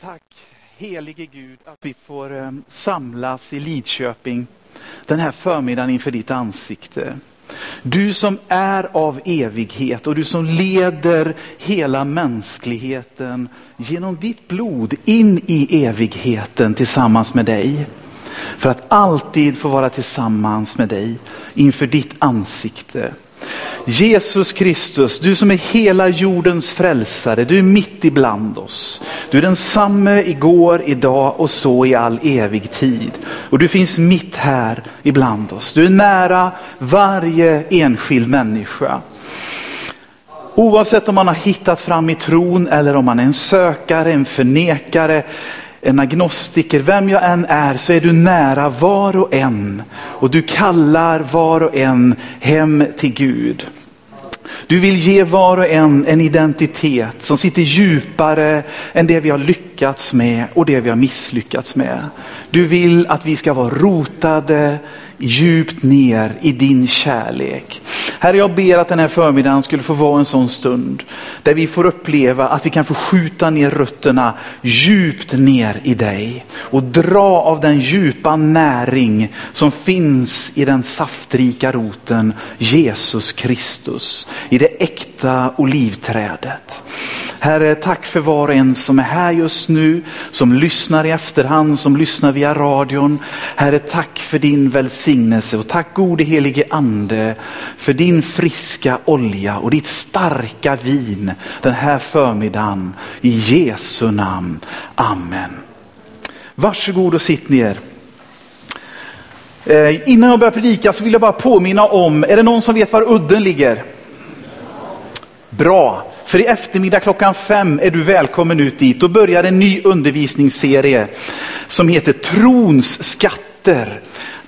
Tack helige Gud att vi får eh, samlas i Lidköping den här förmiddagen inför ditt ansikte. Du som är av evighet och du som leder hela mänskligheten genom ditt blod in i evigheten tillsammans med dig. För att alltid få vara tillsammans med dig inför ditt ansikte. Jesus Kristus, du som är hela jordens frälsare, du är mitt ibland oss. Du är densamme igår, idag och så i all evig tid. Och du finns mitt här ibland oss. Du är nära varje enskild människa. Oavsett om man har hittat fram i tron eller om man är en sökare, en förnekare, en agnostiker, vem jag än är så är du nära var och en. Och du kallar var och en hem till Gud. Du vill ge var och en en identitet som sitter djupare än det vi har lyckats med och det vi har misslyckats med. Du vill att vi ska vara rotade djupt ner i din kärlek. Herre, jag ber att den här förmiddagen skulle få vara en sån stund där vi får uppleva att vi kan få skjuta ner rötterna djupt ner i dig och dra av den djupa näring som finns i den saftrika roten Jesus Kristus, i det äkta olivträdet. Herre, tack för var och en som är här just nu, som lyssnar i efterhand, som lyssnar via radion. Herre, tack för din välsignelse och tack gode helige ande för din friska olja och ditt starka vin den här förmiddagen. I Jesu namn. Amen. Varsågod och sitt ner. Eh, innan jag börjar predika så vill jag bara påminna om, är det någon som vet var udden ligger? Bra. För i eftermiddag klockan fem är du välkommen ut dit. Då börjar en ny undervisningsserie som heter Trons skatter.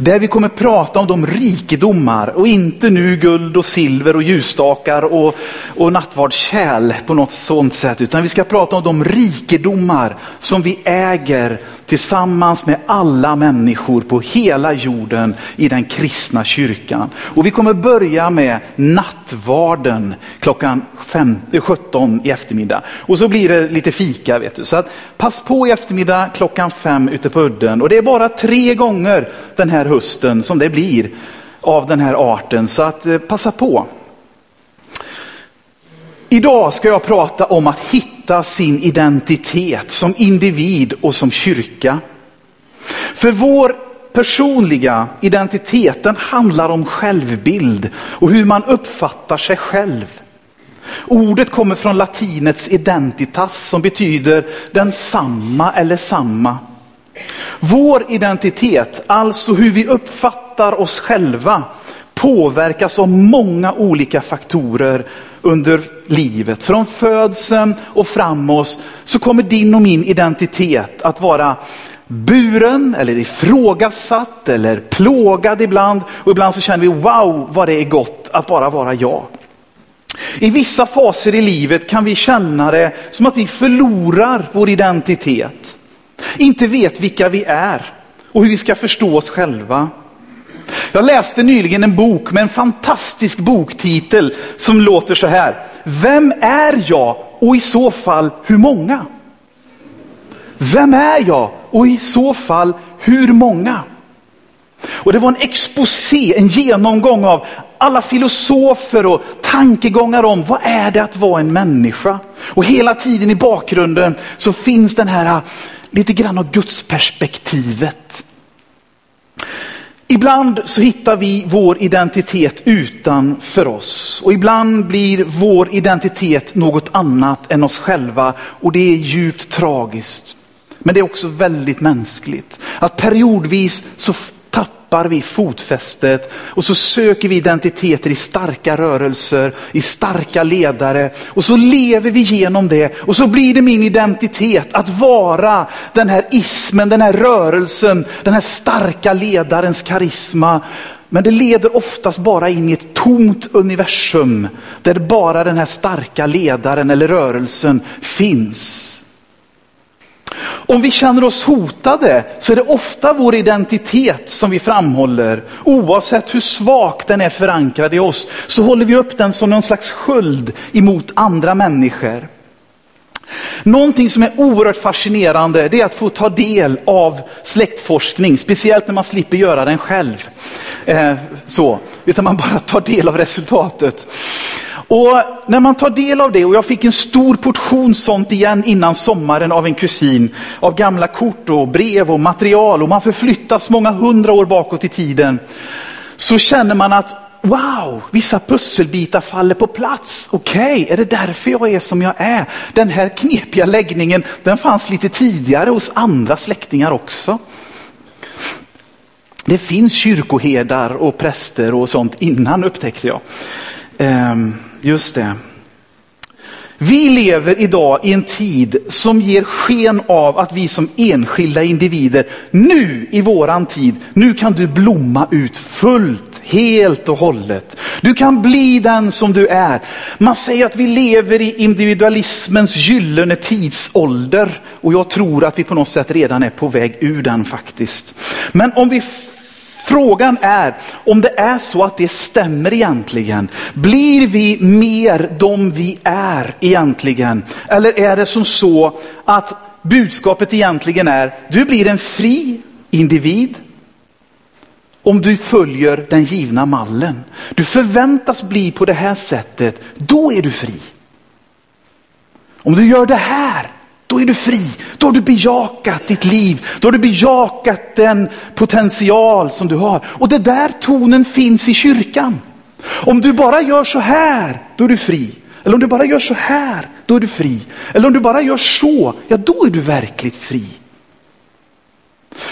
Där vi kommer prata om de rikedomar och inte nu guld och silver och ljusstakar och, och nattvardskärl på något sånt sätt. Utan vi ska prata om de rikedomar som vi äger tillsammans med alla människor på hela jorden i den kristna kyrkan. Och vi kommer börja med nattvarden klockan 17 eh, i eftermiddag. Och så blir det lite fika. vet du. Så att pass på i eftermiddag klockan fem ute på udden. Och det är bara tre gånger den här hösten som det blir av den här arten. Så att eh, passa på. Idag ska jag prata om att hitta sin identitet som individ och som kyrka. För vår personliga identitet den handlar om självbild och hur man uppfattar sig själv. Ordet kommer från latinets identitas som betyder densamma eller samma. Vår identitet, alltså hur vi uppfattar oss själva, påverkas av många olika faktorer under livet. Från födseln och framåt så kommer din och min identitet att vara buren eller ifrågasatt eller plågad ibland. Och ibland så känner vi wow vad det är gott att bara vara jag. I vissa faser i livet kan vi känna det som att vi förlorar vår identitet. Inte vet vilka vi är och hur vi ska förstå oss själva. Jag läste nyligen en bok med en fantastisk boktitel som låter så här. Vem är jag och i så fall hur många? Vem är jag och i så fall hur många? Och det var en exposé, en genomgång av alla filosofer och tankegångar om vad är det att vara en människa? Och hela tiden i bakgrunden så finns den här lite grann av gudsperspektivet. Ibland så hittar vi vår identitet utanför oss och ibland blir vår identitet något annat än oss själva och det är djupt tragiskt. Men det är också väldigt mänskligt. Att periodvis så tappar vi fotfästet och så söker vi identiteter i starka rörelser, i starka ledare och så lever vi genom det och så blir det min identitet att vara den här ismen, den här rörelsen, den här starka ledarens karisma. Men det leder oftast bara in i ett tomt universum där bara den här starka ledaren eller rörelsen finns. Om vi känner oss hotade så är det ofta vår identitet som vi framhåller. Oavsett hur svag den är förankrad i oss så håller vi upp den som någon slags sköld emot andra människor. Någonting som är oerhört fascinerande det är att få ta del av släktforskning, speciellt när man slipper göra den själv. Eh, så, utan man bara tar del av resultatet. Och när man tar del av det, och jag fick en stor portion sånt igen innan sommaren av en kusin, av gamla kort och brev och material och man förflyttas många hundra år bakåt i tiden, så känner man att wow, vissa pusselbitar faller på plats. Okej, okay, är det därför jag är som jag är? Den här knepiga läggningen, den fanns lite tidigare hos andra släktingar också. Det finns kyrkoherdar och präster och sånt innan upptäckte jag. Um, just det. Vi lever idag i en tid som ger sken av att vi som enskilda individer, nu i våran tid, nu kan du blomma ut fullt, helt och hållet. Du kan bli den som du är. Man säger att vi lever i individualismens gyllene tidsålder och jag tror att vi på något sätt redan är på väg ur den faktiskt. Men om vi Frågan är om det är så att det stämmer egentligen. Blir vi mer de vi är egentligen? Eller är det som så att budskapet egentligen är, du blir en fri individ om du följer den givna mallen. Du förväntas bli på det här sättet, då är du fri. Om du gör det här, då är du fri. Då har du bejakat ditt liv. Då har du bejakat den potential som du har. Och det där tonen finns i kyrkan. Om du bara gör så här, då är du fri. Eller om du bara gör så här, då är du fri. Eller om du bara gör så, ja då är du verkligt fri.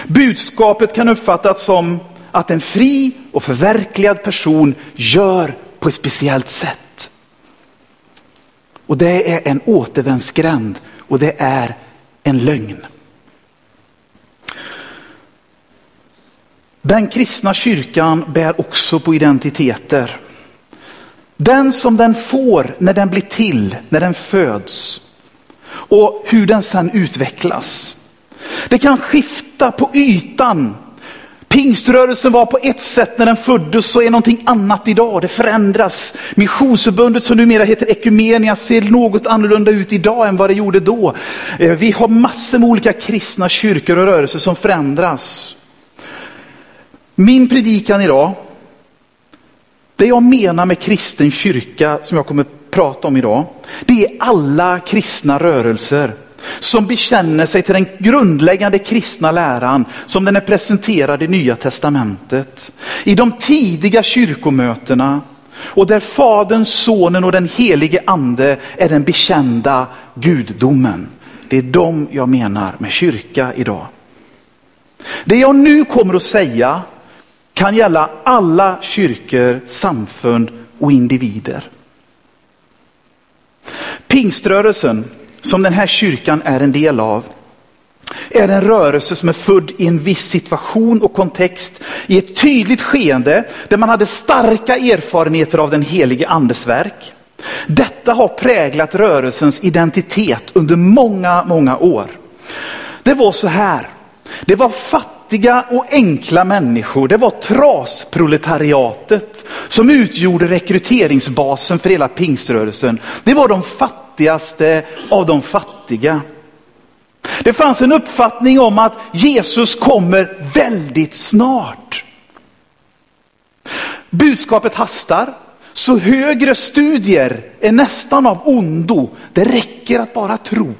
Budskapet kan uppfattas som att en fri och förverkligad person gör på ett speciellt sätt. Och det är en återvändsgränd och det är en lögn. Den kristna kyrkan bär också på identiteter. Den som den får när den blir till, när den föds och hur den sedan utvecklas. Det kan skifta på ytan Pingströrelsen var på ett sätt när den föddes så är någonting annat idag. Det förändras. Missionsförbundet som numera heter Ekumenia ser något annorlunda ut idag än vad det gjorde då. Eh, vi har massor med olika kristna kyrkor och rörelser som förändras. Min predikan idag, det jag menar med kristen kyrka som jag kommer prata om idag, det är alla kristna rörelser som bekänner sig till den grundläggande kristna läran som den är presenterad i Nya Testamentet. I de tidiga kyrkomötena och där Fadern, Sonen och den helige Ande är den bekända gudomen. Det är de jag menar med kyrka idag. Det jag nu kommer att säga kan gälla alla kyrkor, samfund och individer. Pingströrelsen som den här kyrkan är en del av, är en rörelse som är född i en viss situation och kontext, i ett tydligt skeende där man hade starka erfarenheter av den helige andes verk. Detta har präglat rörelsens identitet under många, många år. Det var så här, det var fattiga och enkla människor, det var trasproletariatet som utgjorde rekryteringsbasen för hela pingströrelsen. Det var de fattiga fattigaste av de fattiga. Det fanns en uppfattning om att Jesus kommer väldigt snart. Budskapet hastar, så högre studier är nästan av ondo. Det räcker att bara tro.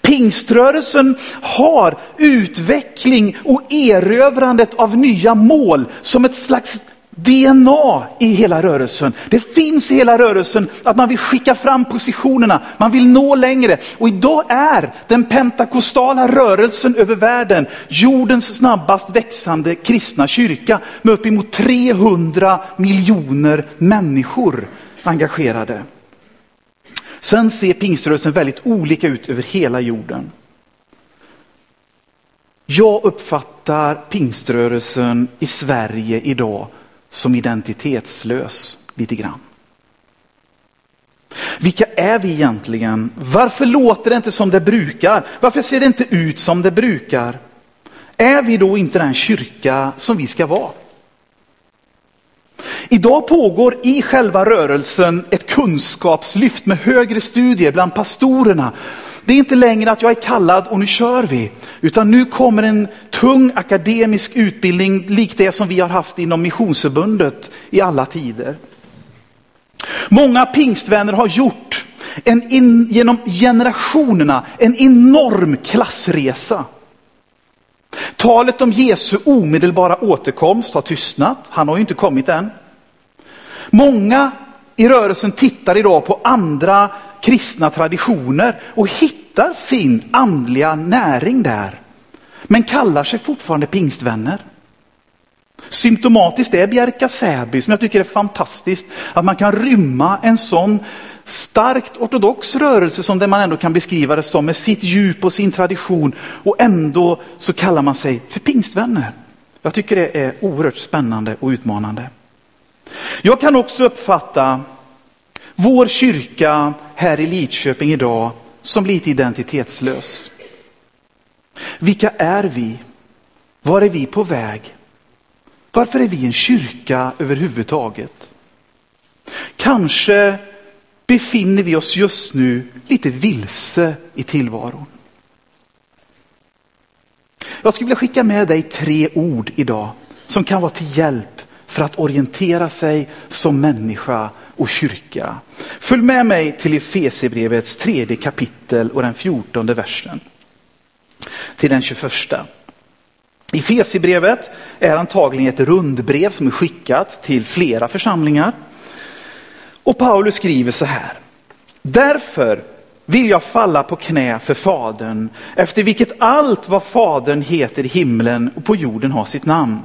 Pingströrelsen har utveckling och erövrandet av nya mål som ett slags DNA i hela rörelsen. Det finns i hela rörelsen att man vill skicka fram positionerna, man vill nå längre. Och idag är den pentakostala rörelsen över världen jordens snabbast växande kristna kyrka med uppemot 300 miljoner människor engagerade. Sen ser pingströrelsen väldigt olika ut över hela jorden. Jag uppfattar pingströrelsen i Sverige idag som identitetslös lite grann. Vilka är vi egentligen? Varför låter det inte som det brukar? Varför ser det inte ut som det brukar? Är vi då inte den kyrka som vi ska vara? Idag pågår i själva rörelsen ett kunskapslyft med högre studier bland pastorerna. Det är inte längre att jag är kallad och nu kör vi, utan nu kommer en tung akademisk utbildning lik det som vi har haft inom Missionsförbundet i alla tider. Många pingstvänner har gjort en in, genom generationerna en enorm klassresa. Talet om Jesu omedelbara återkomst har tystnat. Han har ju inte kommit än. Många i rörelsen tittar idag på andra kristna traditioner och hittar sin andliga näring där. Men kallar sig fortfarande pingstvänner. Symptomatiskt är Bjärka Säby som jag tycker är fantastiskt att man kan rymma en sån starkt ortodox rörelse som det man ändå kan beskriva det som med sitt djup och sin tradition och ändå så kallar man sig för pingstvänner. Jag tycker det är oerhört spännande och utmanande. Jag kan också uppfatta vår kyrka här i Lidköping idag som lite identitetslös. Vilka är vi? Var är vi på väg? Varför är vi en kyrka överhuvudtaget? Kanske befinner vi oss just nu lite vilse i tillvaron. Jag skulle vilja skicka med dig tre ord idag som kan vara till hjälp för att orientera sig som människa och kyrka. Följ med mig till Efesierbrevets tredje kapitel och den fjortonde versen. Till den 21. Efesierbrevet är antagligen ett rundbrev som är skickat till flera församlingar. Och Paulus skriver så här. Därför vill jag falla på knä för Fadern, efter vilket allt vad Fadern heter i himlen och på jorden har sitt namn.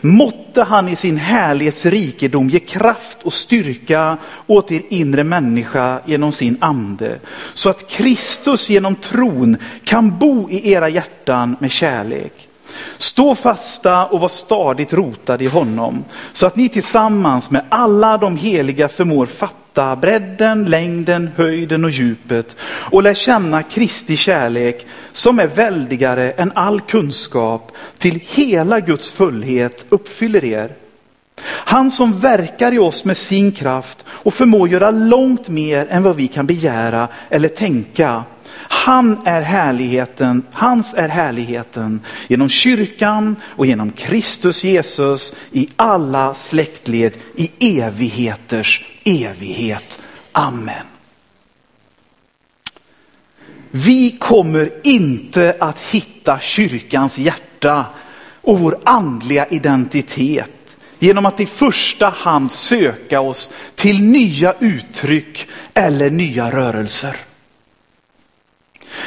Måtte han i sin härlighetsrikedom ge kraft och styrka åt er inre människa genom sin ande, så att Kristus genom tron kan bo i era hjärtan med kärlek. Stå fasta och var stadigt rotade i honom, så att ni tillsammans med alla de heliga förmår fatta bredden, längden, höjden och djupet och lär känna Kristi kärlek som är väldigare än all kunskap till hela Guds fullhet uppfyller er. Han som verkar i oss med sin kraft och förmår göra långt mer än vad vi kan begära eller tänka han är härligheten, hans är härligheten genom kyrkan och genom Kristus Jesus i alla släktled i evigheters evighet. Amen. Vi kommer inte att hitta kyrkans hjärta och vår andliga identitet genom att i första hand söka oss till nya uttryck eller nya rörelser.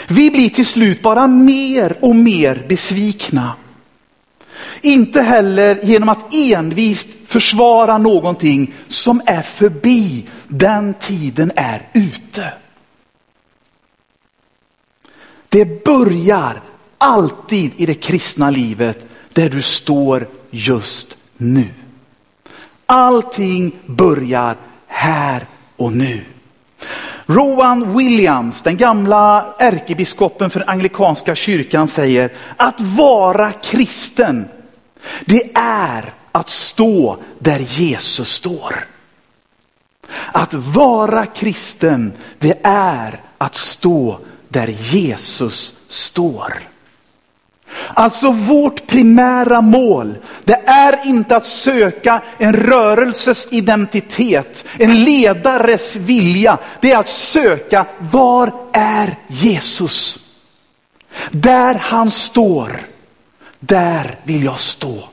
Vi blir till slut bara mer och mer besvikna. Inte heller genom att envist försvara någonting som är förbi. Den tiden är ute. Det börjar alltid i det kristna livet där du står just nu. Allting börjar här och nu. Rowan Williams, den gamla ärkebiskopen för anglikanska kyrkan säger att vara kristen, det är att stå där Jesus står. Att vara kristen, det är att stå där Jesus står. Alltså vårt primära mål, det är inte att söka en rörelses identitet, en ledares vilja. Det är att söka, var är Jesus? Där han står, där vill jag stå.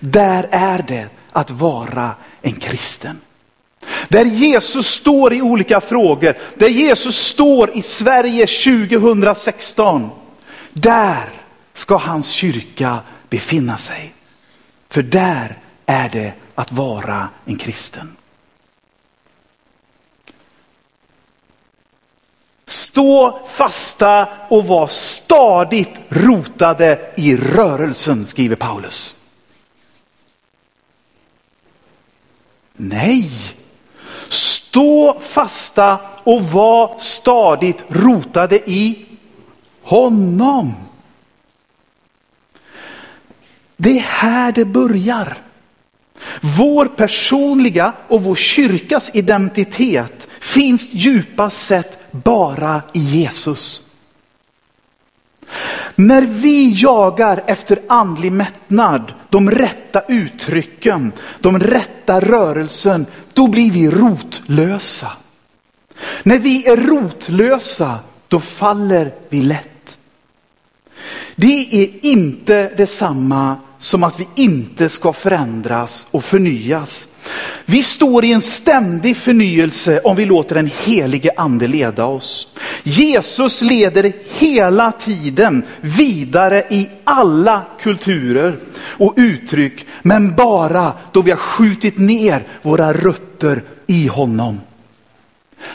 Där är det att vara en kristen. Där Jesus står i olika frågor, där Jesus står i Sverige 2016. Där ska hans kyrka befinna sig. För där är det att vara en kristen. Stå fasta och var stadigt rotade i rörelsen, skriver Paulus. Nej, stå fasta och var stadigt rotade i honom. Det är här det börjar. Vår personliga och vår kyrkas identitet finns djupast sett bara i Jesus. När vi jagar efter andlig mättnad, de rätta uttrycken, de rätta rörelsen, då blir vi rotlösa. När vi är rotlösa, då faller vi lätt. Det är inte detsamma som att vi inte ska förändras och förnyas. Vi står i en ständig förnyelse om vi låter den helige ande leda oss. Jesus leder hela tiden vidare i alla kulturer och uttryck, men bara då vi har skjutit ner våra rötter i honom.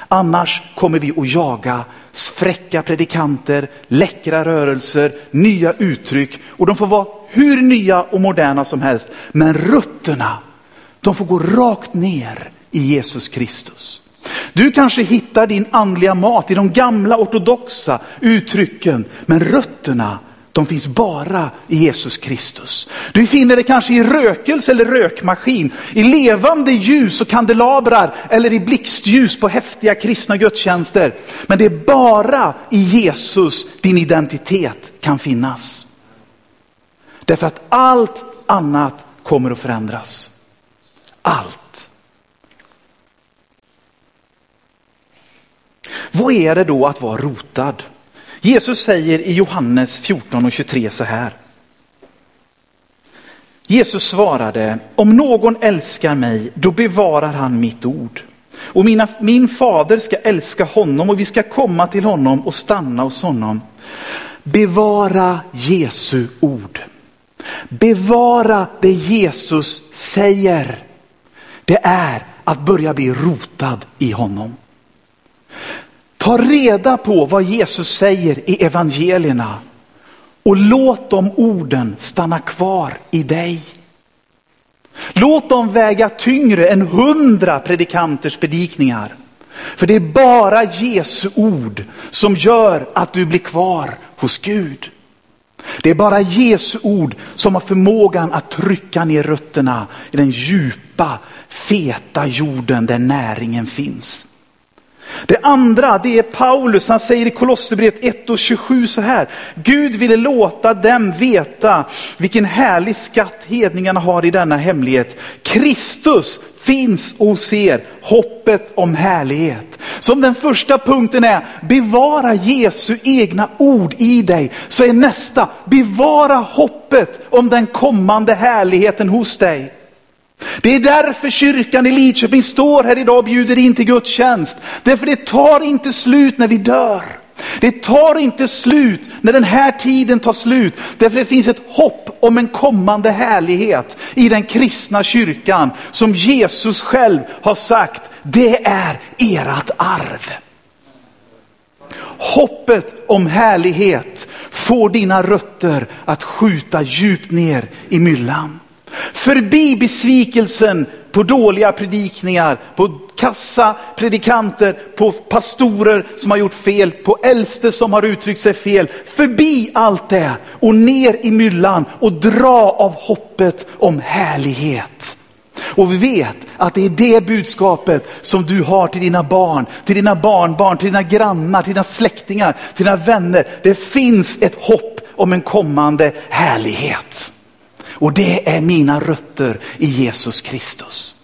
Annars kommer vi att jaga fräcka predikanter, läckra rörelser, nya uttryck och de får vara hur nya och moderna som helst. Men rötterna, de får gå rakt ner i Jesus Kristus. Du kanske hittar din andliga mat i de gamla ortodoxa uttrycken, men rötterna de finns bara i Jesus Kristus. Du finner det kanske i rökelse eller rökmaskin, i levande ljus och kandelabrar eller i blixtljus på häftiga kristna gudstjänster. Men det är bara i Jesus din identitet kan finnas. Därför att allt annat kommer att förändras. Allt. Vad är det då att vara rotad? Jesus säger i Johannes 14 och 23 så här. Jesus svarade, om någon älskar mig, då bevarar han mitt ord. Och mina, min fader ska älska honom och vi ska komma till honom och stanna hos honom. Bevara Jesu ord. Bevara det Jesus säger. Det är att börja bli rotad i honom. Ta reda på vad Jesus säger i evangelierna och låt de orden stanna kvar i dig. Låt dem väga tyngre än hundra predikanters predikningar. För det är bara Jesu ord som gör att du blir kvar hos Gud. Det är bara Jesu ord som har förmågan att trycka ner rötterna i den djupa, feta jorden där näringen finns. Det andra, det är Paulus, han säger i Kolosserbrevet 1 och 27 så här. Gud ville låta dem veta vilken härlig skatt hedningarna har i denna hemlighet. Kristus finns hos er, hoppet om härlighet. Som den första punkten är, bevara Jesu egna ord i dig. Så är nästa, bevara hoppet om den kommande härligheten hos dig. Det är därför kyrkan i Lidköping står här idag och bjuder in till gudstjänst. Därför det tar inte slut när vi dör. Det tar inte slut när den här tiden tar slut. Därför det finns ett hopp om en kommande härlighet i den kristna kyrkan som Jesus själv har sagt, det är ert arv. Hoppet om härlighet får dina rötter att skjuta djupt ner i myllan. Förbi besvikelsen på dåliga predikningar, på kassa predikanter, på pastorer som har gjort fel, på äldste som har uttryckt sig fel. Förbi allt det och ner i myllan och dra av hoppet om härlighet. Och vi vet att det är det budskapet som du har till dina barn, till dina barnbarn, till dina grannar, till dina släktingar, till dina vänner. Det finns ett hopp om en kommande härlighet. Och det är mina rötter i Jesus Kristus.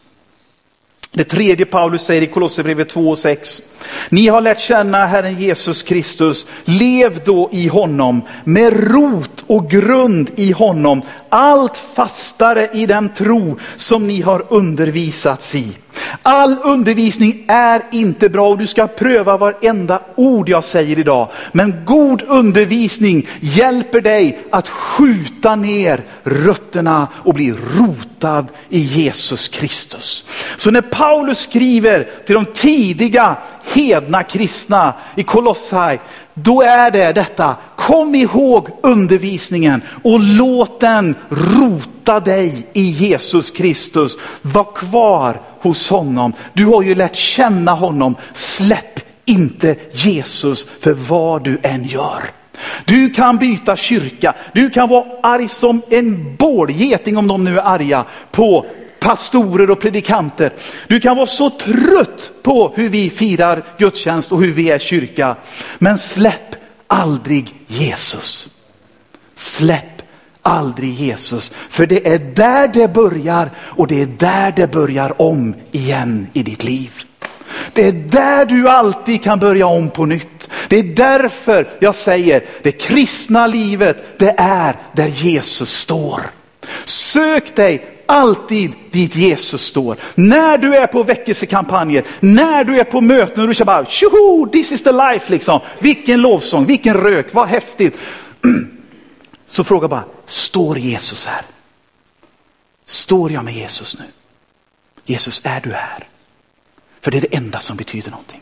Det tredje Paulus säger i Kolosserbrevet 2 och 6. Ni har lärt känna Herren Jesus Kristus. Lev då i honom med rot och grund i honom. Allt fastare i den tro som ni har undervisats i. All undervisning är inte bra och du ska pröva varenda ord jag säger idag. Men god undervisning hjälper dig att skjuta ner rötterna och bli rotad i Jesus Kristus. Så när Paulus skriver till de tidiga hedna kristna i Kolossai, då är det detta, kom ihåg undervisningen och låt den rota dig i Jesus Kristus. Var kvar hos honom. Du har ju lärt känna honom. Släpp inte Jesus för vad du än gör. Du kan byta kyrka, du kan vara arg som en bålgeting om de nu är arga på pastorer och predikanter. Du kan vara så trött på hur vi firar gudstjänst och hur vi är kyrka. Men släpp aldrig Jesus. Släpp aldrig Jesus. För det är där det börjar och det är där det börjar om igen i ditt liv. Det är där du alltid kan börja om på nytt. Det är därför jag säger det kristna livet, det är där Jesus står. Sök dig alltid dit Jesus står. När du är på väckelsekampanjer, när du är på möten och du känner bara, tjoho, this is the life liksom. Vilken lovsång, vilken rök, vad häftigt. Så fråga bara, står Jesus här? Står jag med Jesus nu? Jesus, är du här? För det är det enda som betyder någonting.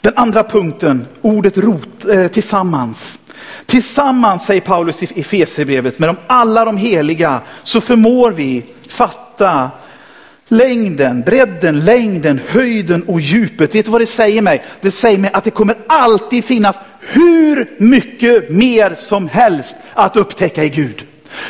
Den andra punkten, ordet rot, eh, tillsammans. Tillsammans, säger Paulus i Efesierbrevet, med de, alla de heliga, så förmår vi fatta längden, bredden, längden, höjden och djupet. Vet du vad det säger mig? Det säger mig att det kommer alltid finnas hur mycket mer som helst att upptäcka i Gud.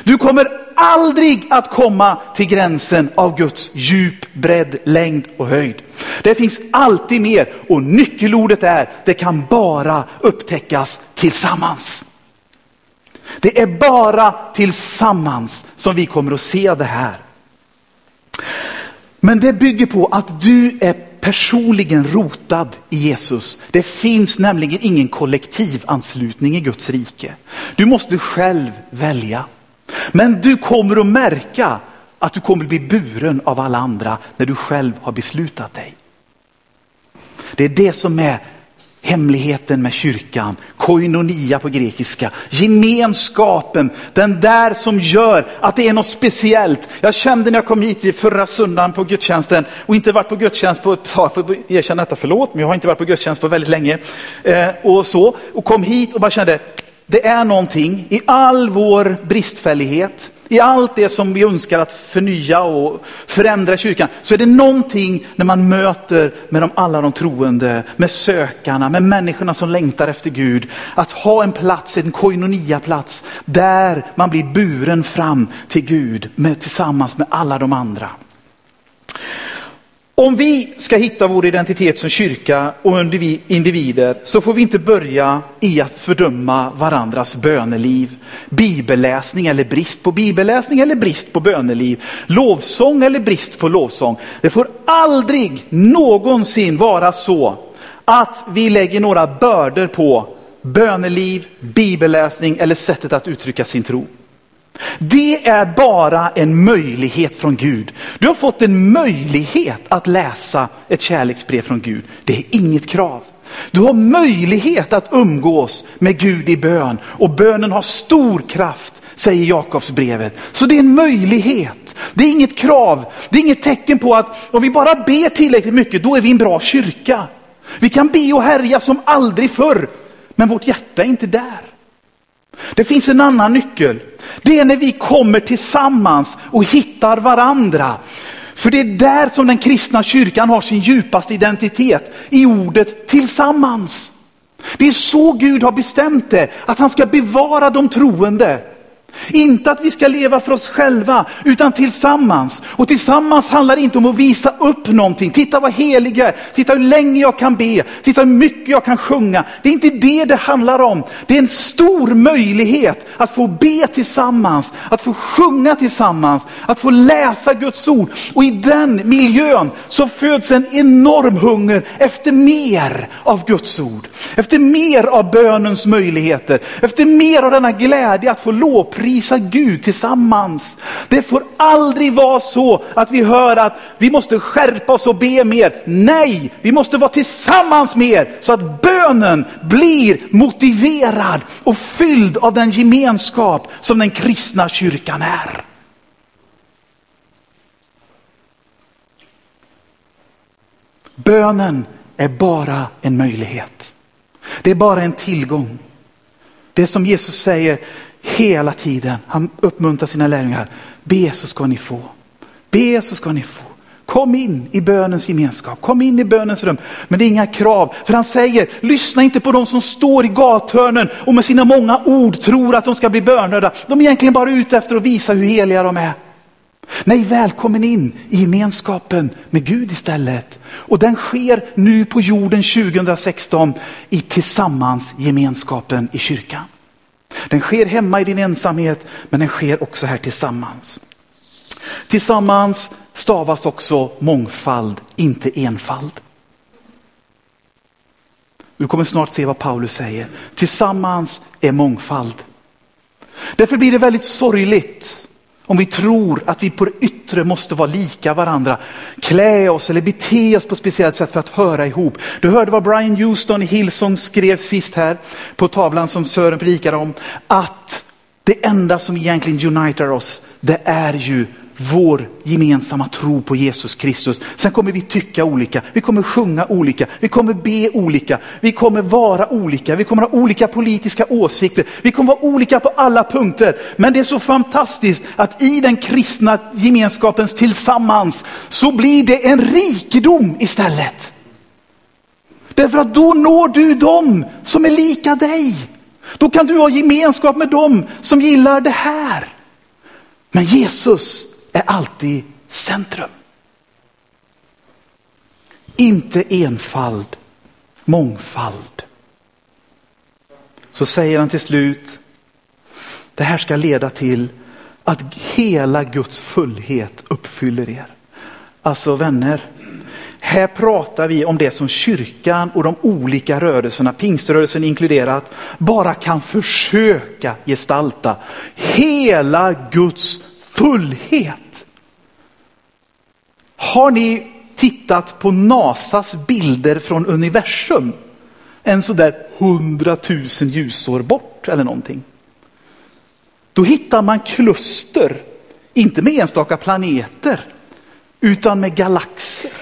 Du kommer aldrig att komma till gränsen av Guds djup, bredd, längd och höjd. Det finns alltid mer och nyckelordet är, det kan bara upptäckas tillsammans. Det är bara tillsammans som vi kommer att se det här. Men det bygger på att du är personligen rotad i Jesus. Det finns nämligen ingen kollektivanslutning i Guds rike. Du måste själv välja. Men du kommer att märka att du kommer att bli buren av alla andra när du själv har beslutat dig. Det är det som är hemligheten med kyrkan, koinonia på grekiska, gemenskapen, den där som gör att det är något speciellt. Jag kände när jag kom hit förra söndagen på gudstjänsten och inte varit på gudstjänst på ett tag, får erkänna detta, förlåt, men jag har inte varit på gudstjänst på väldigt länge. Eh, och så, och kom hit och bara kände, det är någonting i all vår bristfällighet, i allt det som vi önskar att förnya och förändra kyrkan, så är det någonting när man möter med de, alla de troende, med sökarna, med människorna som längtar efter Gud. Att ha en plats, en koinonia-plats, där man blir buren fram till Gud med, tillsammans med alla de andra. Om vi ska hitta vår identitet som kyrka och individer så får vi inte börja i att fördöma varandras böneliv, bibelläsning eller brist på bibelläsning eller brist på böneliv, lovsång eller brist på lovsång. Det får aldrig någonsin vara så att vi lägger några bördor på böneliv, bibelläsning eller sättet att uttrycka sin tro. Det är bara en möjlighet från Gud. Du har fått en möjlighet att läsa ett kärleksbrev från Gud. Det är inget krav. Du har möjlighet att umgås med Gud i bön och bönen har stor kraft, säger Jakobsbrevet. Så det är en möjlighet. Det är inget krav. Det är inget tecken på att om vi bara ber tillräckligt mycket, då är vi en bra kyrka. Vi kan be och härja som aldrig förr, men vårt hjärta är inte där. Det finns en annan nyckel. Det är när vi kommer tillsammans och hittar varandra. För det är där som den kristna kyrkan har sin djupaste identitet, i ordet tillsammans. Det är så Gud har bestämt det, att han ska bevara de troende. Inte att vi ska leva för oss själva, utan tillsammans. Och tillsammans handlar det inte om att visa upp någonting. Titta vad helig jag är, titta hur länge jag kan be, titta hur mycket jag kan sjunga. Det är inte det det handlar om. Det är en stor möjlighet att få be tillsammans, att få sjunga tillsammans, att få läsa Guds ord. Och i den miljön så föds en enorm hunger efter mer av Guds ord. Efter mer av bönens möjligheter, efter mer av denna glädje att få lovprisa prisa Gud tillsammans. Det får aldrig vara så att vi hör att vi måste skärpa oss och be mer. Nej, vi måste vara tillsammans mer så att bönen blir motiverad och fylld av den gemenskap som den kristna kyrkan är. Bönen är bara en möjlighet. Det är bara en tillgång. Det som Jesus säger, Hela tiden. Han uppmuntrar sina lärjungar. Be så ska ni få. Be så ska ni få. Kom in i bönens gemenskap, kom in i bönens rum. Men det är inga krav, för han säger, lyssna inte på de som står i gathörnen och med sina många ord tror att de ska bli bönhörda. De är egentligen bara ute efter att visa hur heliga de är. Nej, välkommen in i gemenskapen med Gud istället. Och den sker nu på jorden 2016 i tillsammans gemenskapen i kyrkan. Den sker hemma i din ensamhet, men den sker också här tillsammans. Tillsammans stavas också mångfald, inte enfald. Du kommer snart se vad Paulus säger. Tillsammans är mångfald. Därför blir det väldigt sorgligt om vi tror att vi på det yttre måste vara lika varandra, klä oss eller bete oss på ett speciellt sätt för att höra ihop. Du hörde vad Brian Houston i Hillsong skrev sist här på tavlan som Sören predikade om, att det enda som egentligen unitar oss, det är ju vår gemensamma tro på Jesus Kristus. Sen kommer vi tycka olika, vi kommer sjunga olika, vi kommer be olika, vi kommer vara olika, vi kommer ha olika politiska åsikter, vi kommer vara olika på alla punkter. Men det är så fantastiskt att i den kristna gemenskapens tillsammans så blir det en rikedom istället. Därför att då når du dem som är lika dig. Då kan du ha gemenskap med dem som gillar det här. Men Jesus är alltid centrum. Inte enfald, mångfald. Så säger han till slut, det här ska leda till att hela Guds fullhet uppfyller er. Alltså vänner, här pratar vi om det som kyrkan och de olika rörelserna, pingströrelsen inkluderat, bara kan försöka gestalta. Hela Guds fullhet. Har ni tittat på NASAs bilder från universum? En sådär hundratusen ljusår bort eller någonting. Då hittar man kluster, inte med enstaka planeter, utan med galaxer.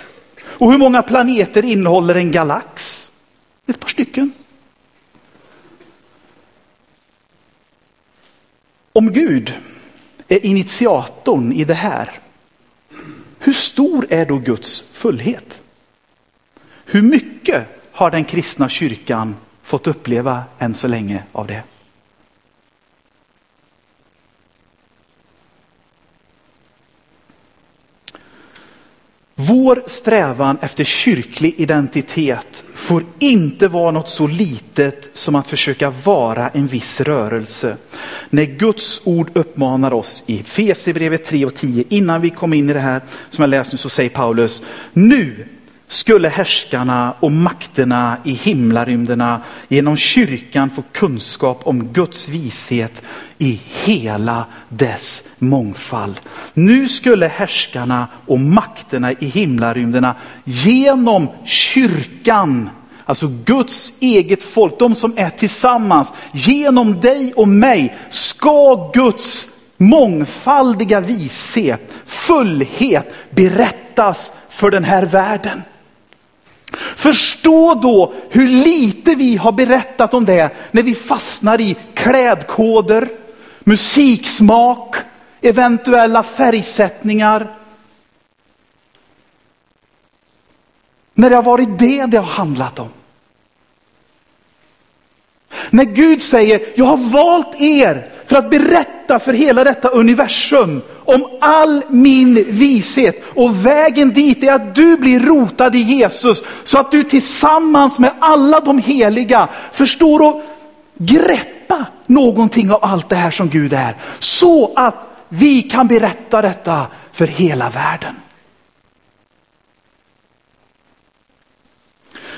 Och hur många planeter innehåller en galax? Ett par stycken. Om Gud är initiatorn i det här. Hur stor är då Guds fullhet? Hur mycket har den kristna kyrkan fått uppleva än så länge av det? Vår strävan efter kyrklig identitet får inte vara något så litet som att försöka vara en viss rörelse. När Guds ord uppmanar oss i Fesebrevet 3 och 10, innan vi kom in i det här som jag läst nu, så säger Paulus, nu skulle härskarna och makterna i himlarymderna genom kyrkan få kunskap om Guds vishet i hela dess mångfald. Nu skulle härskarna och makterna i himlarymderna genom kyrkan, alltså Guds eget folk, de som är tillsammans, genom dig och mig, ska Guds mångfaldiga vishet, fullhet berättas för den här världen. Förstå då hur lite vi har berättat om det när vi fastnar i klädkoder, musiksmak, eventuella färgsättningar. När det har varit det det har handlat om. När Gud säger, jag har valt er för att berätta för hela detta universum om all min vishet. Och vägen dit är att du blir rotad i Jesus så att du tillsammans med alla de heliga förstår att greppa någonting av allt det här som Gud är. Så att vi kan berätta detta för hela världen.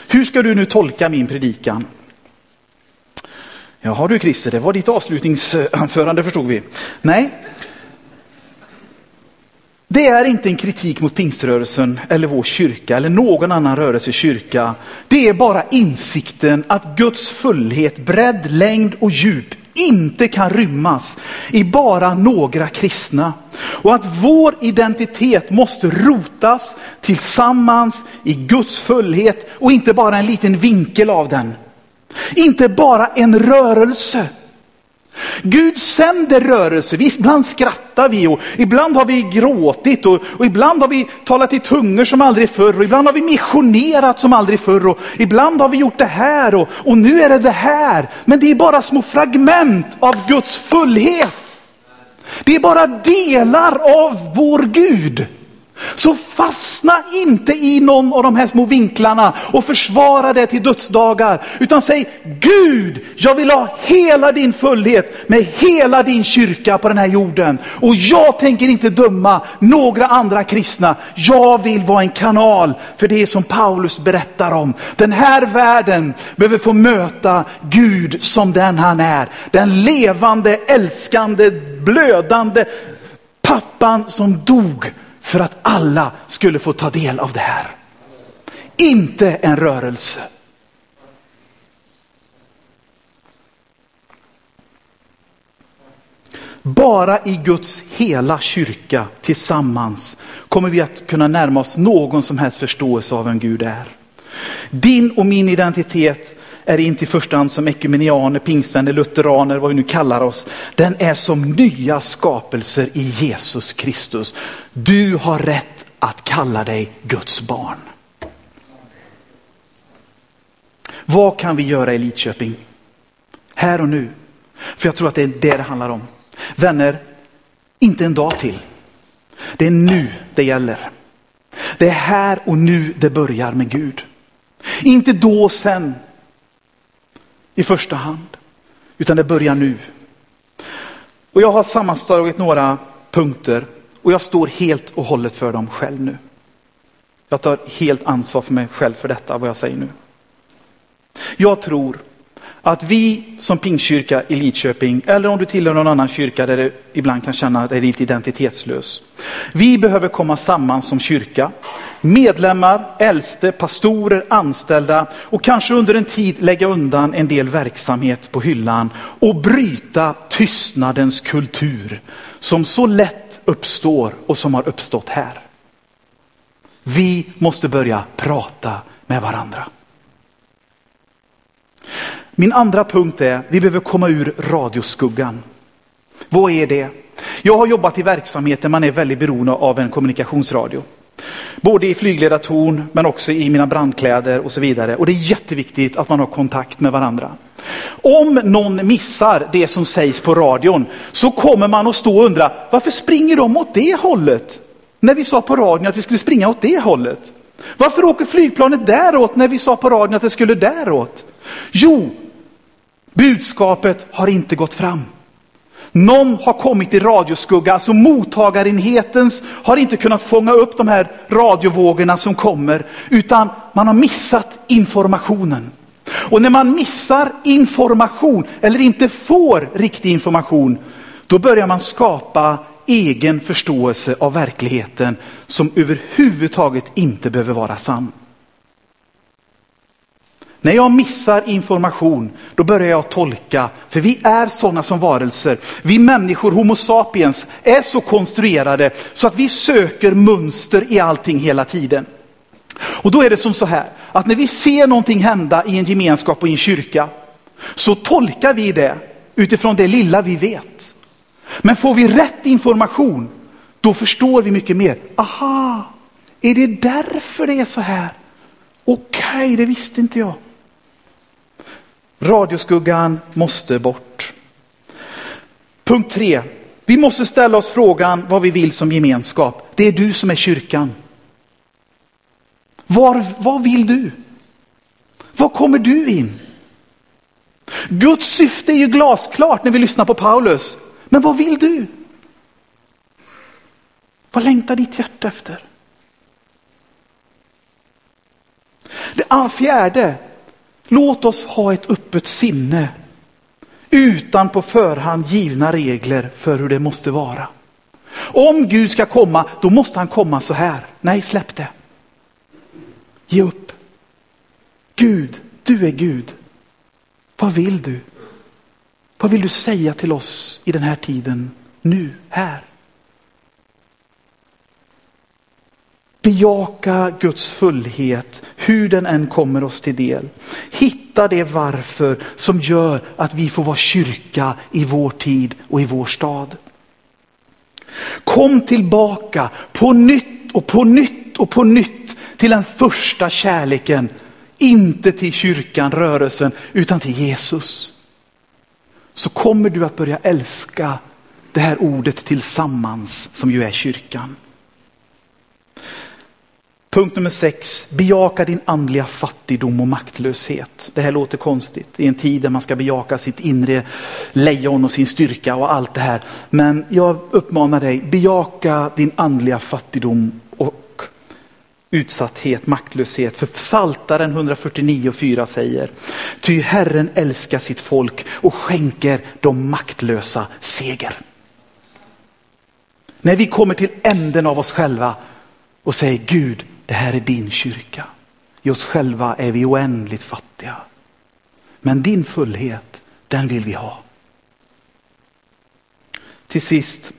Hur ska du nu tolka min predikan? Jaha du Christer, det var ditt avslutningsanförande förstod vi. Nej, det är inte en kritik mot pingströrelsen eller vår kyrka eller någon annan rörelse kyrka. Det är bara insikten att Guds fullhet, bredd, längd och djup inte kan rymmas i bara några kristna. Och att vår identitet måste rotas tillsammans i Guds fullhet och inte bara en liten vinkel av den. Inte bara en rörelse. Gud sänder rörelse. Ibland skrattar vi och ibland har vi gråtit och, och, ibland har vi talat i tungor som aldrig förr och ibland har vi missionerat som aldrig förr och ibland har vi gjort det här och, och nu är det det här. Men det är bara små fragment av Guds fullhet. Det är bara delar av vår Gud. Så fastna inte i någon av de här små vinklarna och försvara det till dödsdagar. Utan säg Gud, jag vill ha hela din fullhet med hela din kyrka på den här jorden. Och jag tänker inte döma några andra kristna. Jag vill vara en kanal för det som Paulus berättar om. Den här världen behöver få möta Gud som den han är. Den levande, älskande, blödande pappan som dog för att alla skulle få ta del av det här. Inte en rörelse. Bara i Guds hela kyrka tillsammans kommer vi att kunna närma oss någon som helst förståelse av vem Gud är. Din och min identitet är inte i första hand som ekumenianer, pingstvänner, lutheraner, vad vi nu kallar oss. Den är som nya skapelser i Jesus Kristus. Du har rätt att kalla dig Guds barn. Vad kan vi göra i Lidköping? Här och nu. För jag tror att det är det det handlar om. Vänner, inte en dag till. Det är nu det gäller. Det är här och nu det börjar med Gud. Inte då och sen i första hand, utan det börjar nu. Och jag har sammanslagit några punkter och jag står helt och hållet för dem själv nu. Jag tar helt ansvar för mig själv för detta, vad jag säger nu. Jag tror att vi som pingkyrka i Lidköping, eller om du tillhör någon annan kyrka där du ibland kan känna dig lite identitetslös. Vi behöver komma samman som kyrka. Medlemmar, äldste, pastorer, anställda och kanske under en tid lägga undan en del verksamhet på hyllan och bryta tystnadens kultur som så lätt uppstår och som har uppstått här. Vi måste börja prata med varandra. Min andra punkt är, vi behöver komma ur radioskuggan. Vad är det? Jag har jobbat i verksamhet där man är väldigt beroende av en kommunikationsradio. Både i flygledartorn men också i mina brandkläder och så vidare. Och det är jätteviktigt att man har kontakt med varandra. Om någon missar det som sägs på radion så kommer man att stå och undra, varför springer de åt det hållet? När vi sa på radion att vi skulle springa åt det hållet. Varför åker flygplanet däråt när vi sa på radion att det skulle däråt? Jo, Budskapet har inte gått fram. Någon har kommit i radioskugga, alltså mottagarenhetens har inte kunnat fånga upp de här radiovågorna som kommer, utan man har missat informationen. Och när man missar information eller inte får riktig information, då börjar man skapa egen förståelse av verkligheten som överhuvudtaget inte behöver vara sann. När jag missar information, då börjar jag tolka. För vi är sådana som varelser. Vi människor, Homo sapiens, är så konstruerade så att vi söker mönster i allting hela tiden. Och då är det som så här, att när vi ser någonting hända i en gemenskap och i en kyrka, så tolkar vi det utifrån det lilla vi vet. Men får vi rätt information, då förstår vi mycket mer. Aha, är det därför det är så här? Okej, okay, det visste inte jag. Radioskuggan måste bort. Punkt tre. Vi måste ställa oss frågan vad vi vill som gemenskap. Det är du som är kyrkan. Var, vad vill du? Var kommer du in? Guds syfte är ju glasklart när vi lyssnar på Paulus. Men vad vill du? Vad längtar ditt hjärta efter? Det fjärde, Låt oss ha ett öppet sinne utan på förhand givna regler för hur det måste vara. Om Gud ska komma, då måste han komma så här. Nej, släpp det. Ge upp. Gud, du är Gud. Vad vill du? Vad vill du säga till oss i den här tiden, nu, här? Bejaka Guds fullhet, hur den än kommer oss till del. Hitta det varför som gör att vi får vara kyrka i vår tid och i vår stad. Kom tillbaka på nytt och på nytt och på nytt till den första kärleken. Inte till kyrkan, rörelsen, utan till Jesus. Så kommer du att börja älska det här ordet tillsammans som ju är kyrkan. Punkt nummer sex, bejaka din andliga fattigdom och maktlöshet. Det här låter konstigt i en tid där man ska bejaka sitt inre lejon och sin styrka och allt det här. Men jag uppmanar dig, bejaka din andliga fattigdom och utsatthet, maktlöshet. För Psaltaren 149 och 4 säger, ty Herren älskar sitt folk och skänker de maktlösa seger. När vi kommer till änden av oss själva och säger Gud, det här är din kyrka. I oss själva är vi oändligt fattiga. Men din fullhet, den vill vi ha. Till sist,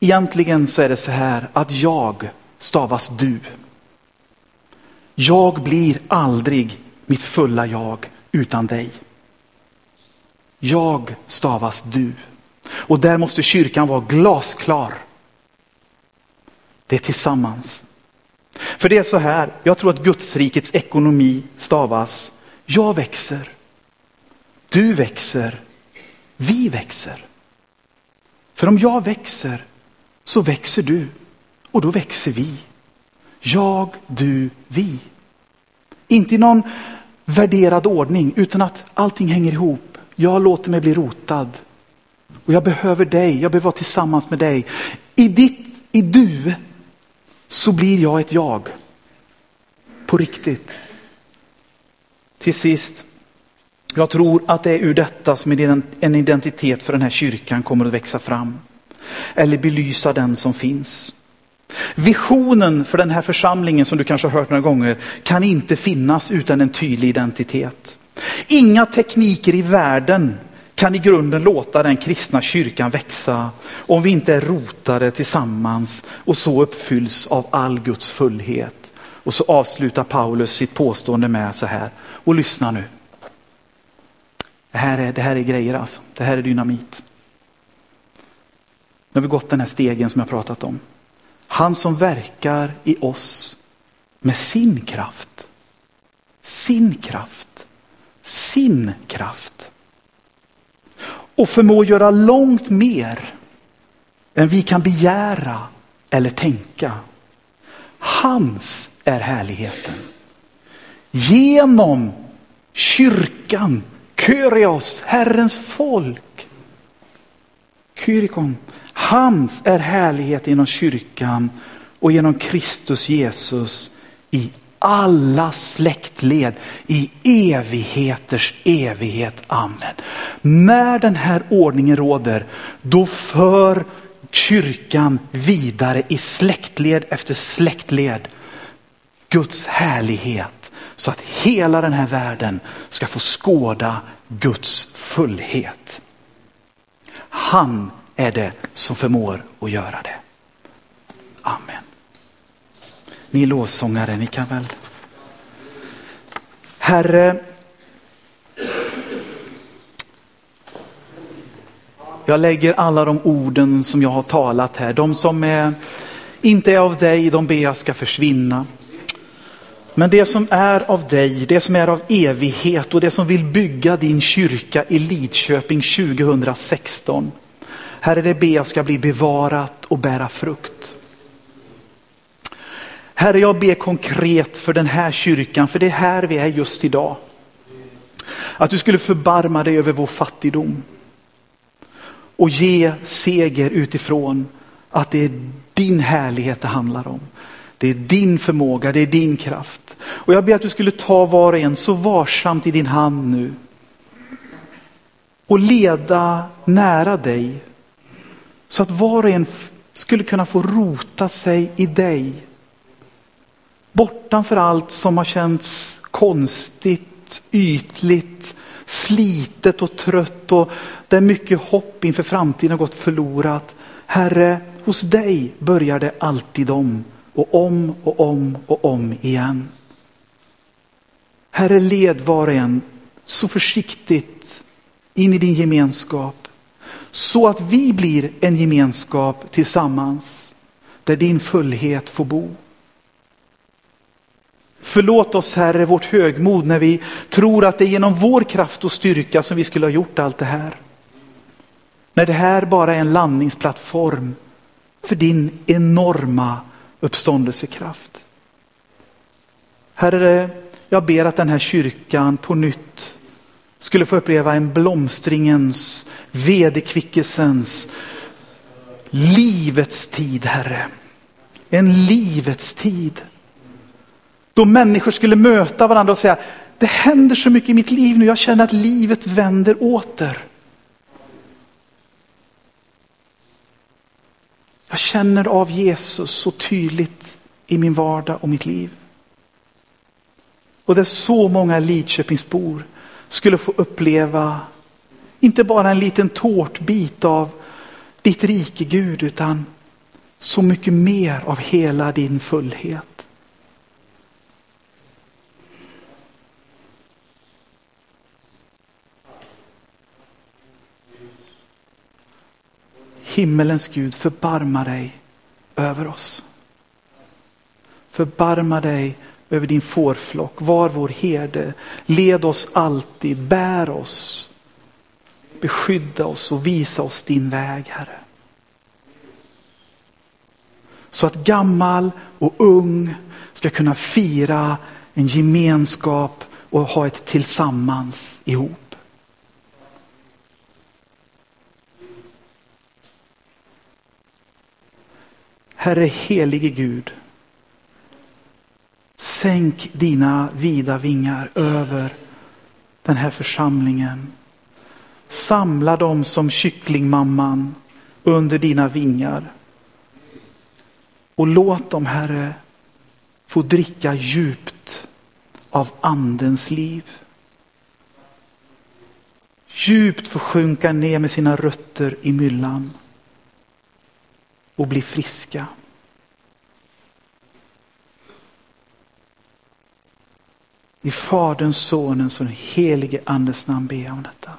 egentligen så är det så här att jag stavas du. Jag blir aldrig mitt fulla jag utan dig. Jag stavas du. Och där måste kyrkan vara glasklar. Det är tillsammans. För det är så här, jag tror att Gudsrikets ekonomi stavas, jag växer, du växer, vi växer. För om jag växer så växer du och då växer vi. Jag, du, vi. Inte i någon värderad ordning utan att allting hänger ihop. Jag låter mig bli rotad. Och jag behöver dig, jag behöver vara tillsammans med dig. I ditt, i du så blir jag ett jag. På riktigt. Till sist, jag tror att det är ur detta som en identitet för den här kyrkan kommer att växa fram. Eller belysa den som finns. Visionen för den här församlingen som du kanske har hört några gånger kan inte finnas utan en tydlig identitet. Inga tekniker i världen kan i grunden låta den kristna kyrkan växa om vi inte är rotade tillsammans och så uppfylls av all Guds fullhet. Och så avslutar Paulus sitt påstående med så här, och lyssna nu. Det här är, det här är grejer alltså, det här är dynamit. Nu har vi gått den här stegen som jag pratat om. Han som verkar i oss med sin kraft. Sin kraft. Sin kraft och förmå göra långt mer än vi kan begära eller tänka. Hans är härligheten. Genom kyrkan, Kyrios, Herrens folk. Kyrikon. Hans är härlighet genom kyrkan och genom Kristus Jesus i alla släktled i evigheters evighet. Amen. När den här ordningen råder, då för kyrkan vidare i släktled efter släktled Guds härlighet så att hela den här världen ska få skåda Guds fullhet. Han är det som förmår att göra det. Amen. Ni lovsångare, ni kan väl. Herre, jag lägger alla de orden som jag har talat här, de som är, inte är av dig, de ber jag ska försvinna. Men det som är av dig, det som är av evighet och det som vill bygga din kyrka i Lidköping 2016. Herre, det ber jag ska bli bevarat och bära frukt. Herre, jag ber konkret för den här kyrkan, för det är här vi är just idag. Att du skulle förbarma dig över vår fattigdom och ge seger utifrån att det är din härlighet det handlar om. Det är din förmåga, det är din kraft. Och jag ber att du skulle ta var och en så varsamt i din hand nu och leda nära dig så att var och en skulle kunna få rota sig i dig Bortanför allt som har känts konstigt, ytligt, slitet och trött och där mycket hopp inför framtiden har gått förlorat. Herre, hos dig börjar det alltid om och om och om och om igen. Herre, led var och en så försiktigt in i din gemenskap så att vi blir en gemenskap tillsammans där din fullhet får bo. Förlåt oss Herre vårt högmod när vi tror att det är genom vår kraft och styrka som vi skulle ha gjort allt det här. När det här bara är en landningsplattform för din enorma uppståndelsekraft. Herre, jag ber att den här kyrkan på nytt skulle få uppleva en blomstringens, vederkvickelsens, livets tid, Herre. En livets tid. Då människor skulle möta varandra och säga, det händer så mycket i mitt liv nu, jag känner att livet vänder åter. Jag känner av Jesus så tydligt i min vardag och mitt liv. Och där så många Lidköpingsbor skulle få uppleva, inte bara en liten tårtbit av ditt rike Gud, utan så mycket mer av hela din fullhet. Himmelens Gud, förbarma dig över oss. Förbarma dig över din fårflock. Var vår herde. Led oss alltid, bär oss. Beskydda oss och visa oss din väg, Herre. Så att gammal och ung ska kunna fira en gemenskap och ha ett tillsammans ihop. Herre helige Gud, sänk dina vida vingar över den här församlingen. Samla dem som kycklingmamman under dina vingar. Och låt dem, Herre, få dricka djupt av andens liv. Djupt få sjunka ner med sina rötter i myllan och bli friska. I Faderns, Sonens och den helige Andes namn ber jag om detta.